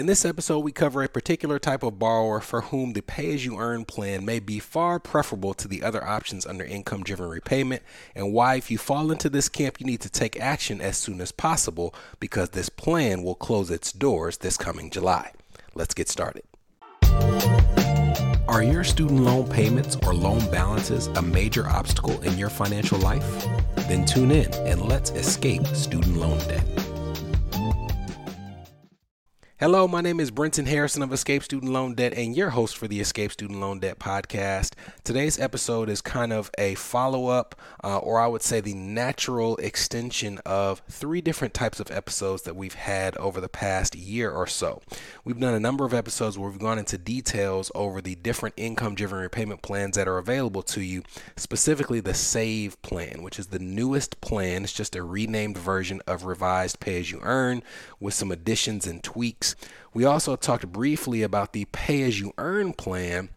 In this episode, we cover a particular type of borrower for whom the pay as you earn plan may be far preferable to the other options under income driven repayment, and why, if you fall into this camp, you need to take action as soon as possible because this plan will close its doors this coming July. Let's get started. Are your student loan payments or loan balances a major obstacle in your financial life? Then tune in and let's escape student loan debt. Hello, my name is Brenton Harrison of Escape Student Loan Debt and your host for the Escape Student Loan Debt podcast. Today's episode is kind of a follow up, uh, or I would say the natural extension of three different types of episodes that we've had over the past year or so. We've done a number of episodes where we've gone into details over the different income driven repayment plans that are available to you, specifically the SAVE plan, which is the newest plan. It's just a renamed version of revised pay as you earn with some additions and tweaks we also talked briefly about the pay as you earn plan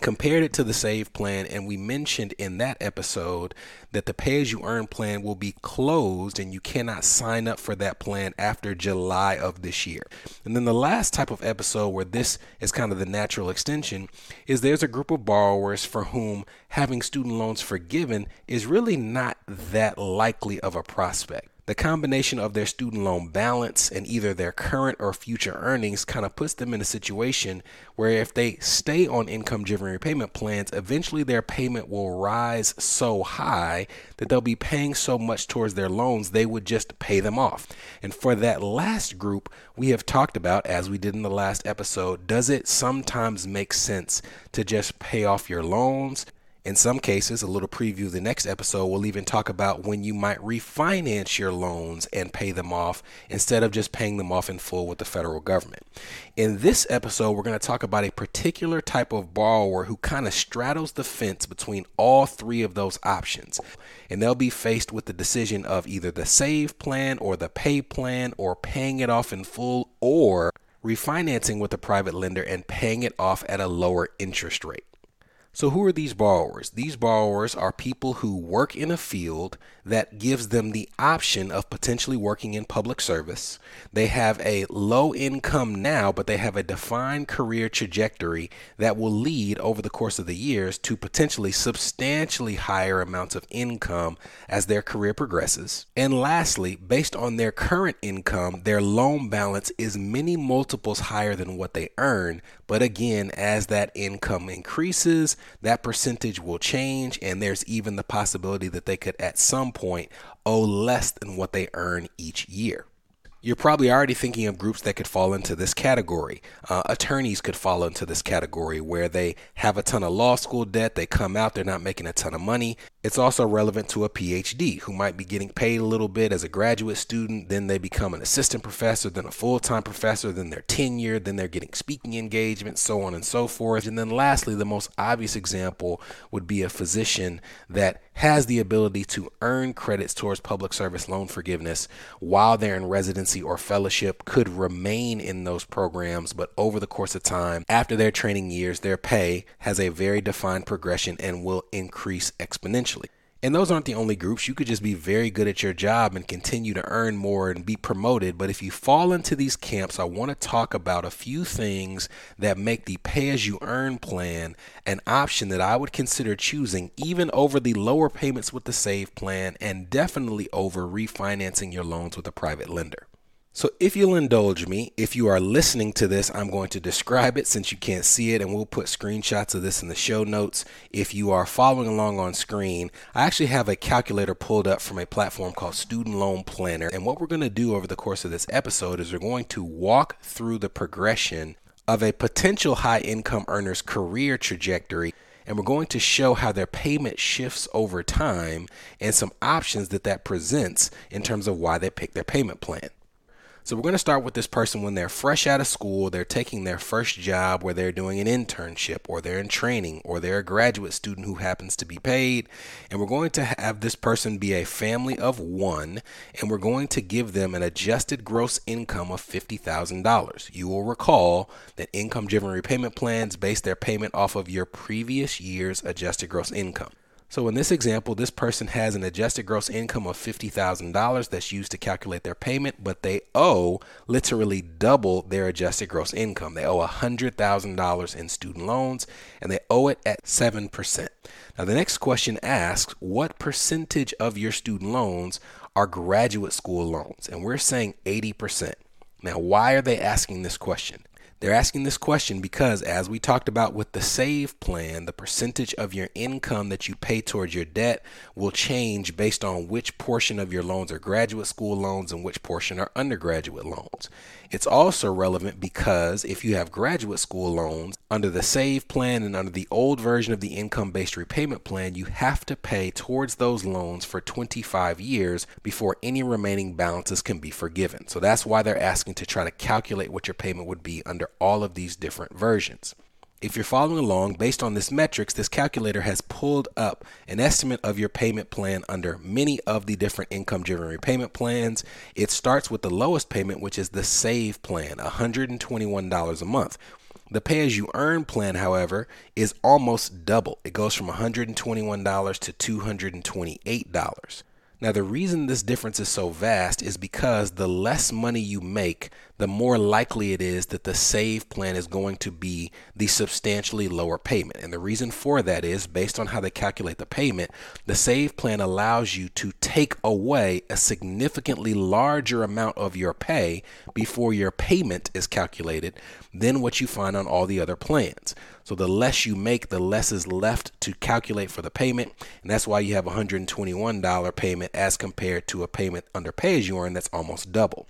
compared it to the save plan and we mentioned in that episode that the pay as you earn plan will be closed and you cannot sign up for that plan after July of this year. And then the last type of episode where this is kind of the natural extension is there's a group of borrowers for whom having student loans forgiven is really not that likely of a prospect the combination of their student loan balance and either their current or future earnings kind of puts them in a situation where if they stay on income driven repayment plans, eventually their payment will rise so high that they'll be paying so much towards their loans, they would just pay them off. And for that last group, we have talked about, as we did in the last episode, does it sometimes make sense to just pay off your loans? In some cases, a little preview the next episode, we'll even talk about when you might refinance your loans and pay them off instead of just paying them off in full with the federal government. In this episode, we're going to talk about a particular type of borrower who kind of straddles the fence between all three of those options. And they'll be faced with the decision of either the save plan or the pay plan or paying it off in full or refinancing with a private lender and paying it off at a lower interest rate. So, who are these borrowers? These borrowers are people who work in a field that gives them the option of potentially working in public service. They have a low income now, but they have a defined career trajectory that will lead over the course of the years to potentially substantially higher amounts of income as their career progresses. And lastly, based on their current income, their loan balance is many multiples higher than what they earn. But again, as that income increases, that percentage will change, and there's even the possibility that they could at some point owe less than what they earn each year. You're probably already thinking of groups that could fall into this category. Uh, attorneys could fall into this category where they have a ton of law school debt, they come out, they're not making a ton of money, it's also relevant to a PhD who might be getting paid a little bit as a graduate student, then they become an assistant professor, then a full time professor, then they're tenured, then they're getting speaking engagements, so on and so forth. And then lastly, the most obvious example would be a physician that has the ability to earn credits towards public service loan forgiveness while they're in residency or fellowship, could remain in those programs, but over the course of time, after their training years, their pay has a very defined progression and will increase exponentially. And those aren't the only groups. You could just be very good at your job and continue to earn more and be promoted. But if you fall into these camps, I want to talk about a few things that make the pay as you earn plan an option that I would consider choosing, even over the lower payments with the save plan, and definitely over refinancing your loans with a private lender. So, if you'll indulge me, if you are listening to this, I'm going to describe it since you can't see it, and we'll put screenshots of this in the show notes. If you are following along on screen, I actually have a calculator pulled up from a platform called Student Loan Planner. And what we're going to do over the course of this episode is we're going to walk through the progression of a potential high income earner's career trajectory and we're going to show how their payment shifts over time and some options that that presents in terms of why they pick their payment plan. So we're going to start with this person when they're fresh out of school, they're taking their first job where they're doing an internship or they're in training or they're a graduate student who happens to be paid. And we're going to have this person be a family of one and we're going to give them an adjusted gross income of $50,000. You will recall that income driven repayment plans base their payment off of your previous year's adjusted gross income. So in this example, this person has an adjusted gross income of $50,000 that's used to calculate their payment, but they owe literally double their adjusted gross income. They owe $100,000 in student loans and they owe it at 7%. Now, the next question asks what percentage of your student loans are graduate school loans? And we're saying 80%. Now, why are they asking this question? They're asking this question because, as we talked about with the SAVE plan, the percentage of your income that you pay towards your debt will change based on which portion of your loans are graduate school loans and which portion are undergraduate loans. It's also relevant because if you have graduate school loans under the SAVE plan and under the old version of the income based repayment plan, you have to pay towards those loans for 25 years before any remaining balances can be forgiven. So that's why they're asking to try to calculate what your payment would be under all of these different versions. If you're following along, based on this metrics, this calculator has pulled up an estimate of your payment plan under many of the different income driven repayment plans. It starts with the lowest payment, which is the SAVE plan, $121 a month. The pay as you earn plan, however, is almost double. It goes from $121 to $228. Now, the reason this difference is so vast is because the less money you make, the more likely it is that the save plan is going to be the substantially lower payment. And the reason for that is based on how they calculate the payment, the save plan allows you to take away a significantly larger amount of your pay before your payment is calculated than what you find on all the other plans. So the less you make, the less is left to calculate for the payment. And that's why you have a $121 payment as compared to a payment under pay as you earn that's almost double.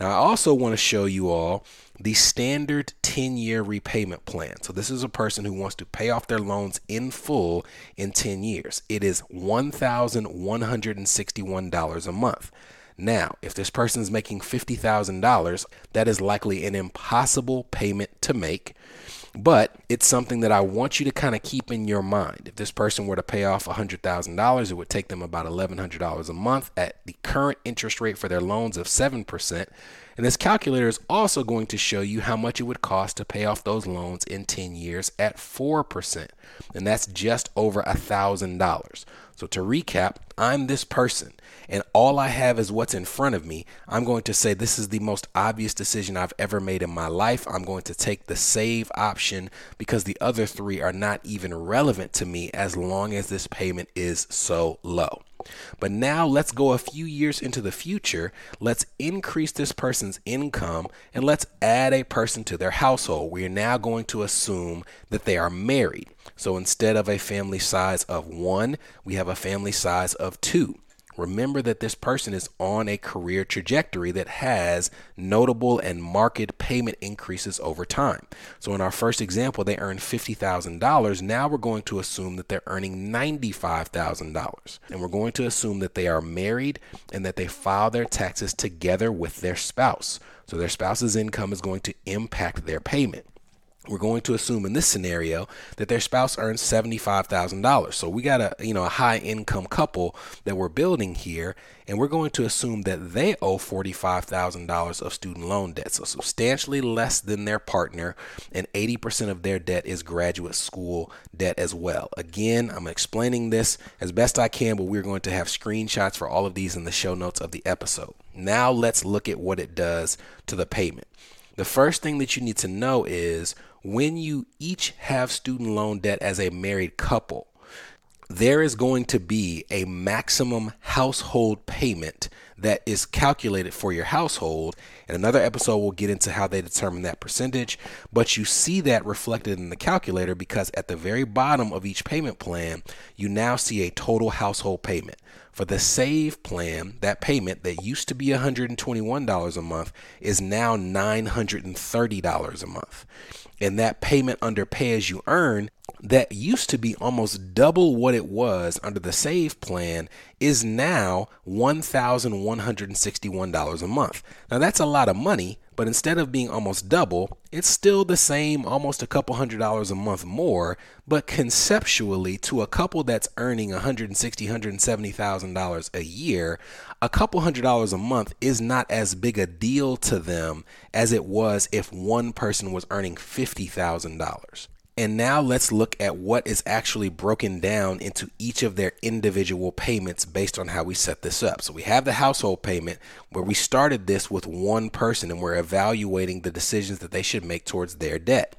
Now, I also want to show you all the standard 10 year repayment plan. So, this is a person who wants to pay off their loans in full in 10 years. It is $1,161 a month. Now, if this person is making $50,000, that is likely an impossible payment to make but it's something that I want you to kind of keep in your mind. If this person were to pay off $100,000, it would take them about $1,100 a month at the current interest rate for their loans of 7%. And this calculator is also going to show you how much it would cost to pay off those loans in 10 years at 4%. And that's just over $1,000. So to recap, I'm this person and all I have is what's in front of me, I'm going to say this is the most obvious decision I've ever made in my life. I'm going to take the save option because the other three are not even relevant to me as long as this payment is so low. But now let's go a few years into the future. Let's increase this person's income and let's add a person to their household. We are now going to assume that they are married. So instead of a family size of one, we have a family size of two. Remember that this person is on a career trajectory that has notable and marked payment increases over time. So, in our first example, they earned $50,000. Now we're going to assume that they're earning $95,000. And we're going to assume that they are married and that they file their taxes together with their spouse. So, their spouse's income is going to impact their payment we're going to assume in this scenario that their spouse earns $75,000. So we got a, you know, a high income couple that we're building here and we're going to assume that they owe $45,000 of student loan debt. So substantially less than their partner and 80% of their debt is graduate school debt as well. Again, I'm explaining this as best I can, but we're going to have screenshots for all of these in the show notes of the episode. Now let's look at what it does to the payment. The first thing that you need to know is when you each have student loan debt as a married couple, there is going to be a maximum household payment that is calculated for your household. In another episode, we'll get into how they determine that percentage. But you see that reflected in the calculator because at the very bottom of each payment plan, you now see a total household payment. For the SAVE plan, that payment that used to be $121 a month is now $930 a month. And that payment under pay as you earn that used to be almost double what it was under the SAVE plan is now $1,161 a month. Now, that's a lot of money, but instead of being almost double, it's still the same, almost a couple hundred dollars a month more. But conceptually, to a couple that's earning $160,000, $170,000 a year, a couple hundred dollars a month is not as big a deal to them as it was if one person was earning $50,000. And now let's look at what is actually broken down into each of their individual payments based on how we set this up. So we have the household payment where we started this with one person and we're evaluating the decisions that they should make towards their debt.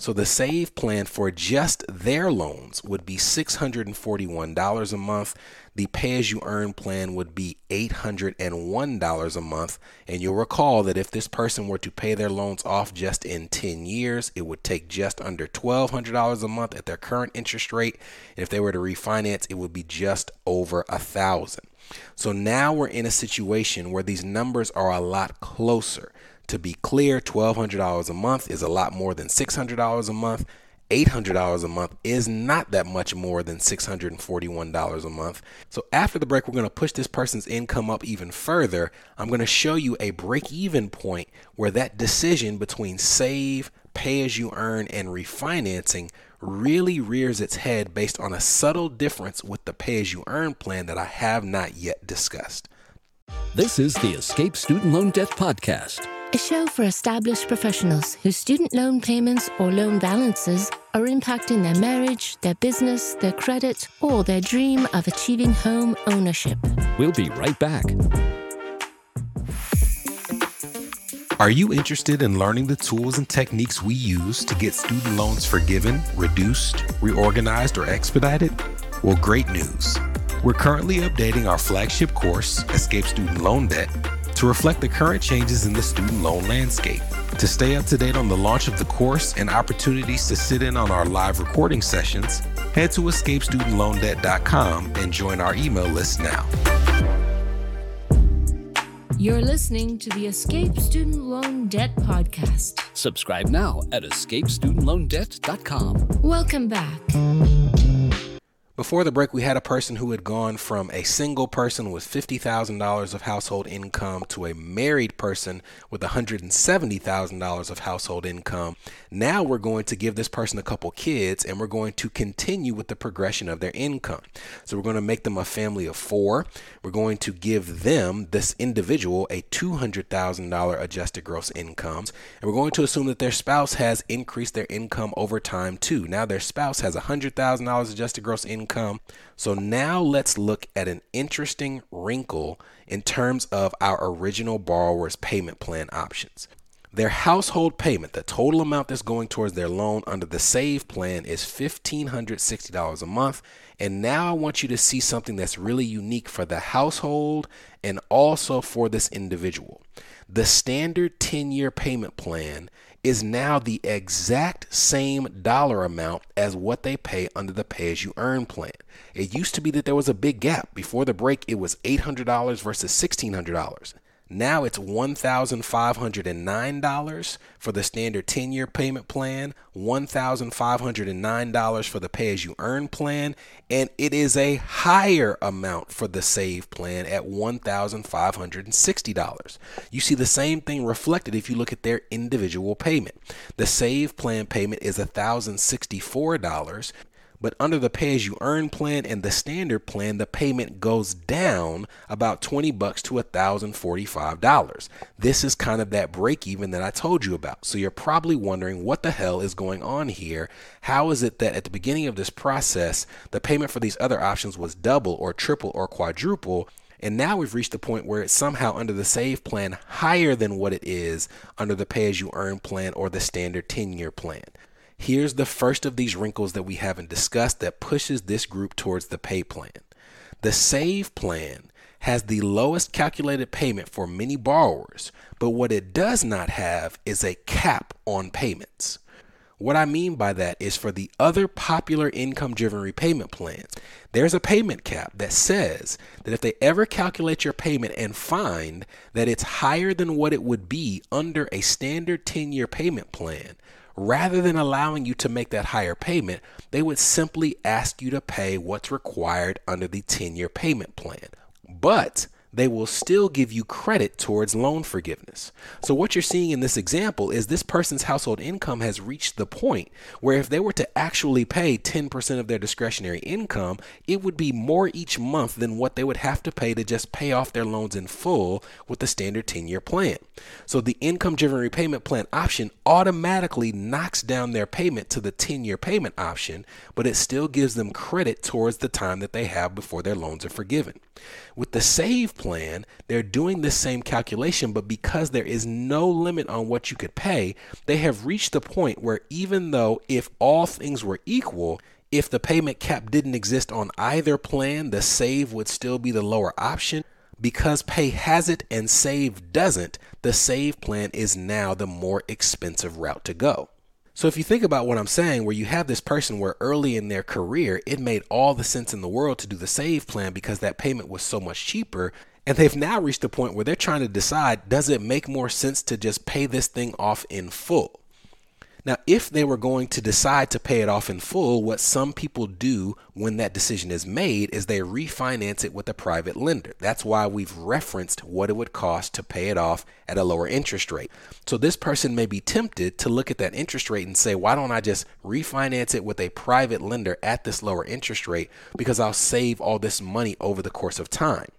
So the save plan for just their loans would be $641 a month. The pay as you earn plan would be $801 a month. And you'll recall that if this person were to pay their loans off just in 10 years, it would take just under $1,200 a month at their current interest rate. And if they were to refinance, it would be just over a thousand. So now we're in a situation where these numbers are a lot closer. To be clear, $1,200 a month is a lot more than $600 a month. $800 a month is not that much more than $641 a month. So after the break, we're going to push this person's income up even further. I'm going to show you a break even point where that decision between save, pay as you earn, and refinancing really rears its head based on a subtle difference with the pay as you earn plan that I have not yet discussed. This is the Escape Student Loan Debt Podcast a show for established professionals whose student loan payments or loan balances are impacting their marriage, their business, their credit, or their dream of achieving home ownership. We'll be right back. Are you interested in learning the tools and techniques we use to get student loans forgiven, reduced, reorganized, or expedited? Well, great news. We're currently updating our flagship course, Escape Student Loan Debt to reflect the current changes in the student loan landscape. To stay up to date on the launch of the course and opportunities to sit in on our live recording sessions, head to escapestudentloandebt.com and join our email list now. You're listening to the Escape Student Loan Debt Podcast. Subscribe now at escapestudentloandebt.com. Welcome back. Before the break, we had a person who had gone from a single person with $50,000 of household income to a married person with $170,000 of household income. Now we're going to give this person a couple kids and we're going to continue with the progression of their income. So we're going to make them a family of four. We're going to give them, this individual, a $200,000 adjusted gross income. And we're going to assume that their spouse has increased their income over time too. Now their spouse has $100,000 adjusted gross income income. So now let's look at an interesting wrinkle in terms of our original borrower's payment plan options. Their household payment, the total amount that's going towards their loan under the SAVE plan is $1,560 a month. And now I want you to see something that's really unique for the household and also for this individual. The standard 10 year payment plan is now the exact same dollar amount as what they pay under the pay as you earn plan. It used to be that there was a big gap. Before the break, it was $800 versus $1,600. Now it's $1,509 for the standard 10 year payment plan, $1,509 for the pay as you earn plan, and it is a higher amount for the save plan at $1,560. You see the same thing reflected if you look at their individual payment. The save plan payment is $1,064 but under the pay as you earn plan and the standard plan, the payment goes down about 20 bucks to $1,045. This is kind of that break even that I told you about. So you're probably wondering what the hell is going on here? How is it that at the beginning of this process, the payment for these other options was double or triple or quadruple? And now we've reached the point where it's somehow under the save plan higher than what it is under the pay as you earn plan or the standard 10 year plan. Here's the first of these wrinkles that we haven't discussed that pushes this group towards the pay plan. The SAVE plan has the lowest calculated payment for many borrowers, but what it does not have is a cap on payments. What I mean by that is for the other popular income driven repayment plans, there's a payment cap that says that if they ever calculate your payment and find that it's higher than what it would be under a standard 10 year payment plan, rather than allowing you to make that higher payment, they would simply ask you to pay what's required under the 10 year payment plan. But they will still give you credit towards loan forgiveness. So, what you're seeing in this example is this person's household income has reached the point where if they were to actually pay 10% of their discretionary income, it would be more each month than what they would have to pay to just pay off their loans in full with the standard 10 year plan. So, the income driven repayment plan option automatically knocks down their payment to the 10 year payment option, but it still gives them credit towards the time that they have before their loans are forgiven. With the save plan, they're doing the same calculation, but because there is no limit on what you could pay, they have reached the point where even though if all things were equal, if the payment cap didn't exist on either plan, the save would still be the lower option. Because pay has it and save doesn't, the save plan is now the more expensive route to go. So if you think about what I'm saying, where you have this person where early in their career, it made all the sense in the world to do the save plan because that payment was so much cheaper. And they've now reached a point where they're trying to decide does it make more sense to just pay this thing off in full? Now, if they were going to decide to pay it off in full, what some people do when that decision is made is they refinance it with a private lender. That's why we've referenced what it would cost to pay it off at a lower interest rate. So this person may be tempted to look at that interest rate and say, why don't I just refinance it with a private lender at this lower interest rate because I'll save all this money over the course of time.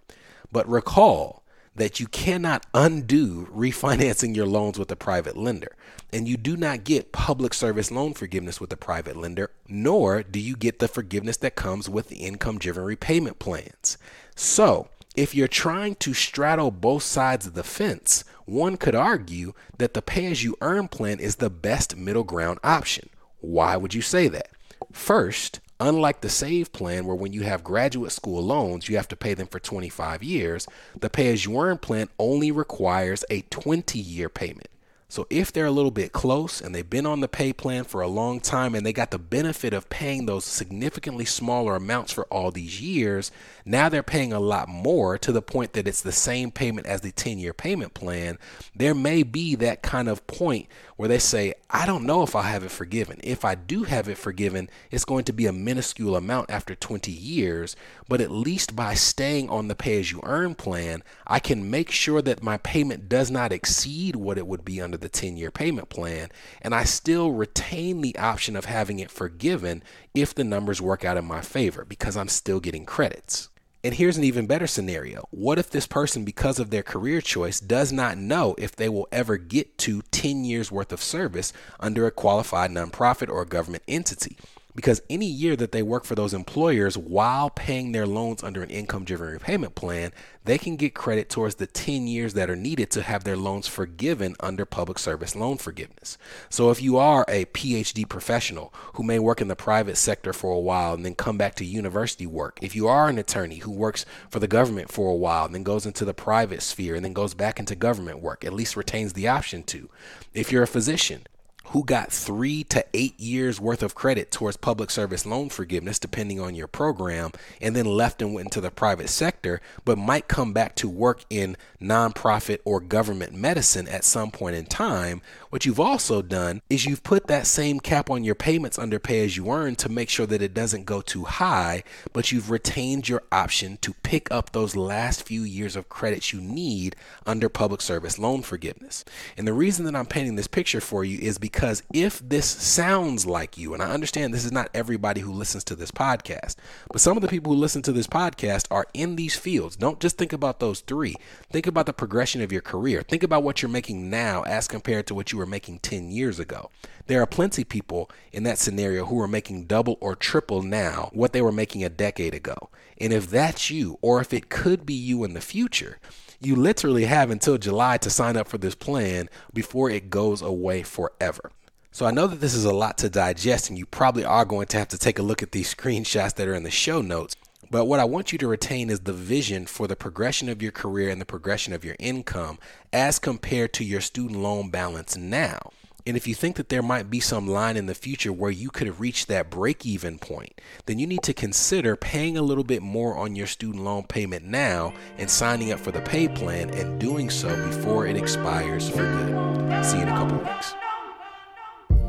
But recall, that you cannot undo refinancing your loans with a private lender. And you do not get public service loan forgiveness with a private lender, nor do you get the forgiveness that comes with the income driven repayment plans. So, if you're trying to straddle both sides of the fence, one could argue that the pay as you earn plan is the best middle ground option. Why would you say that? First, Unlike the SAVE plan, where when you have graduate school loans, you have to pay them for 25 years, the pay as you earn plan only requires a 20 year payment. So if they're a little bit close and they've been on the pay plan for a long time and they got the benefit of paying those significantly smaller amounts for all these years, now they're paying a lot more to the point that it's the same payment as the 10 year payment plan. There may be that kind of point where they say, I don't know if I'll have it forgiven. If I do have it forgiven, it's going to be a minuscule amount after 20 years, but at least by staying on the pay as you earn plan, I can make sure that my payment does not exceed what it would be under the 10 year payment plan, and I still retain the option of having it forgiven if the numbers work out in my favor because I'm still getting credits. And here's an even better scenario. What if this person, because of their career choice, does not know if they will ever get to 10 years worth of service under a qualified nonprofit or a government entity? Because any year that they work for those employers while paying their loans under an income driven repayment plan, they can get credit towards the 10 years that are needed to have their loans forgiven under public service loan forgiveness. So if you are a PhD professional who may work in the private sector for a while and then come back to university work, if you are an attorney who works for the government for a while and then goes into the private sphere and then goes back into government work, at least retains the option to. If you're a physician, who got three to eight years worth of credit towards public service loan forgiveness, depending on your program, and then left and went into the private sector, but might come back to work in nonprofit or government medicine at some point in time. What you've also done is you've put that same cap on your payments under pay as you earn to make sure that it doesn't go too high, but you've retained your option to pick up those last few years of credits you need under public service loan forgiveness. And the reason that I'm painting this picture for you is because because if this sounds like you, and I understand this is not everybody who listens to this podcast, but some of the people who listen to this podcast are in these fields. Don't just think about those three. Think about the progression of your career. Think about what you're making now as compared to what you were making 10 years ago. There are plenty people in that scenario who are making double or triple now what they were making a decade ago. And if that's you, or if it could be you in the future, you literally have until July to sign up for this plan before it goes away forever. So I know that this is a lot to digest, and you probably are going to have to take a look at these screenshots that are in the show notes. But what I want you to retain is the vision for the progression of your career and the progression of your income as compared to your student loan balance now. And if you think that there might be some line in the future where you could reach that break even point, then you need to consider paying a little bit more on your student loan payment now and signing up for the pay plan and doing so before it expires for good. See you in a couple weeks.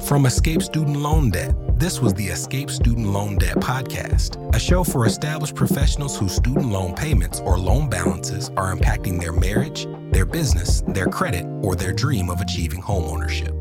From Escape Student Loan Debt, this was the Escape Student Loan Debt Podcast, a show for established professionals whose student loan payments or loan balances are impacting their marriage, their business, their credit, or their dream of achieving homeownership.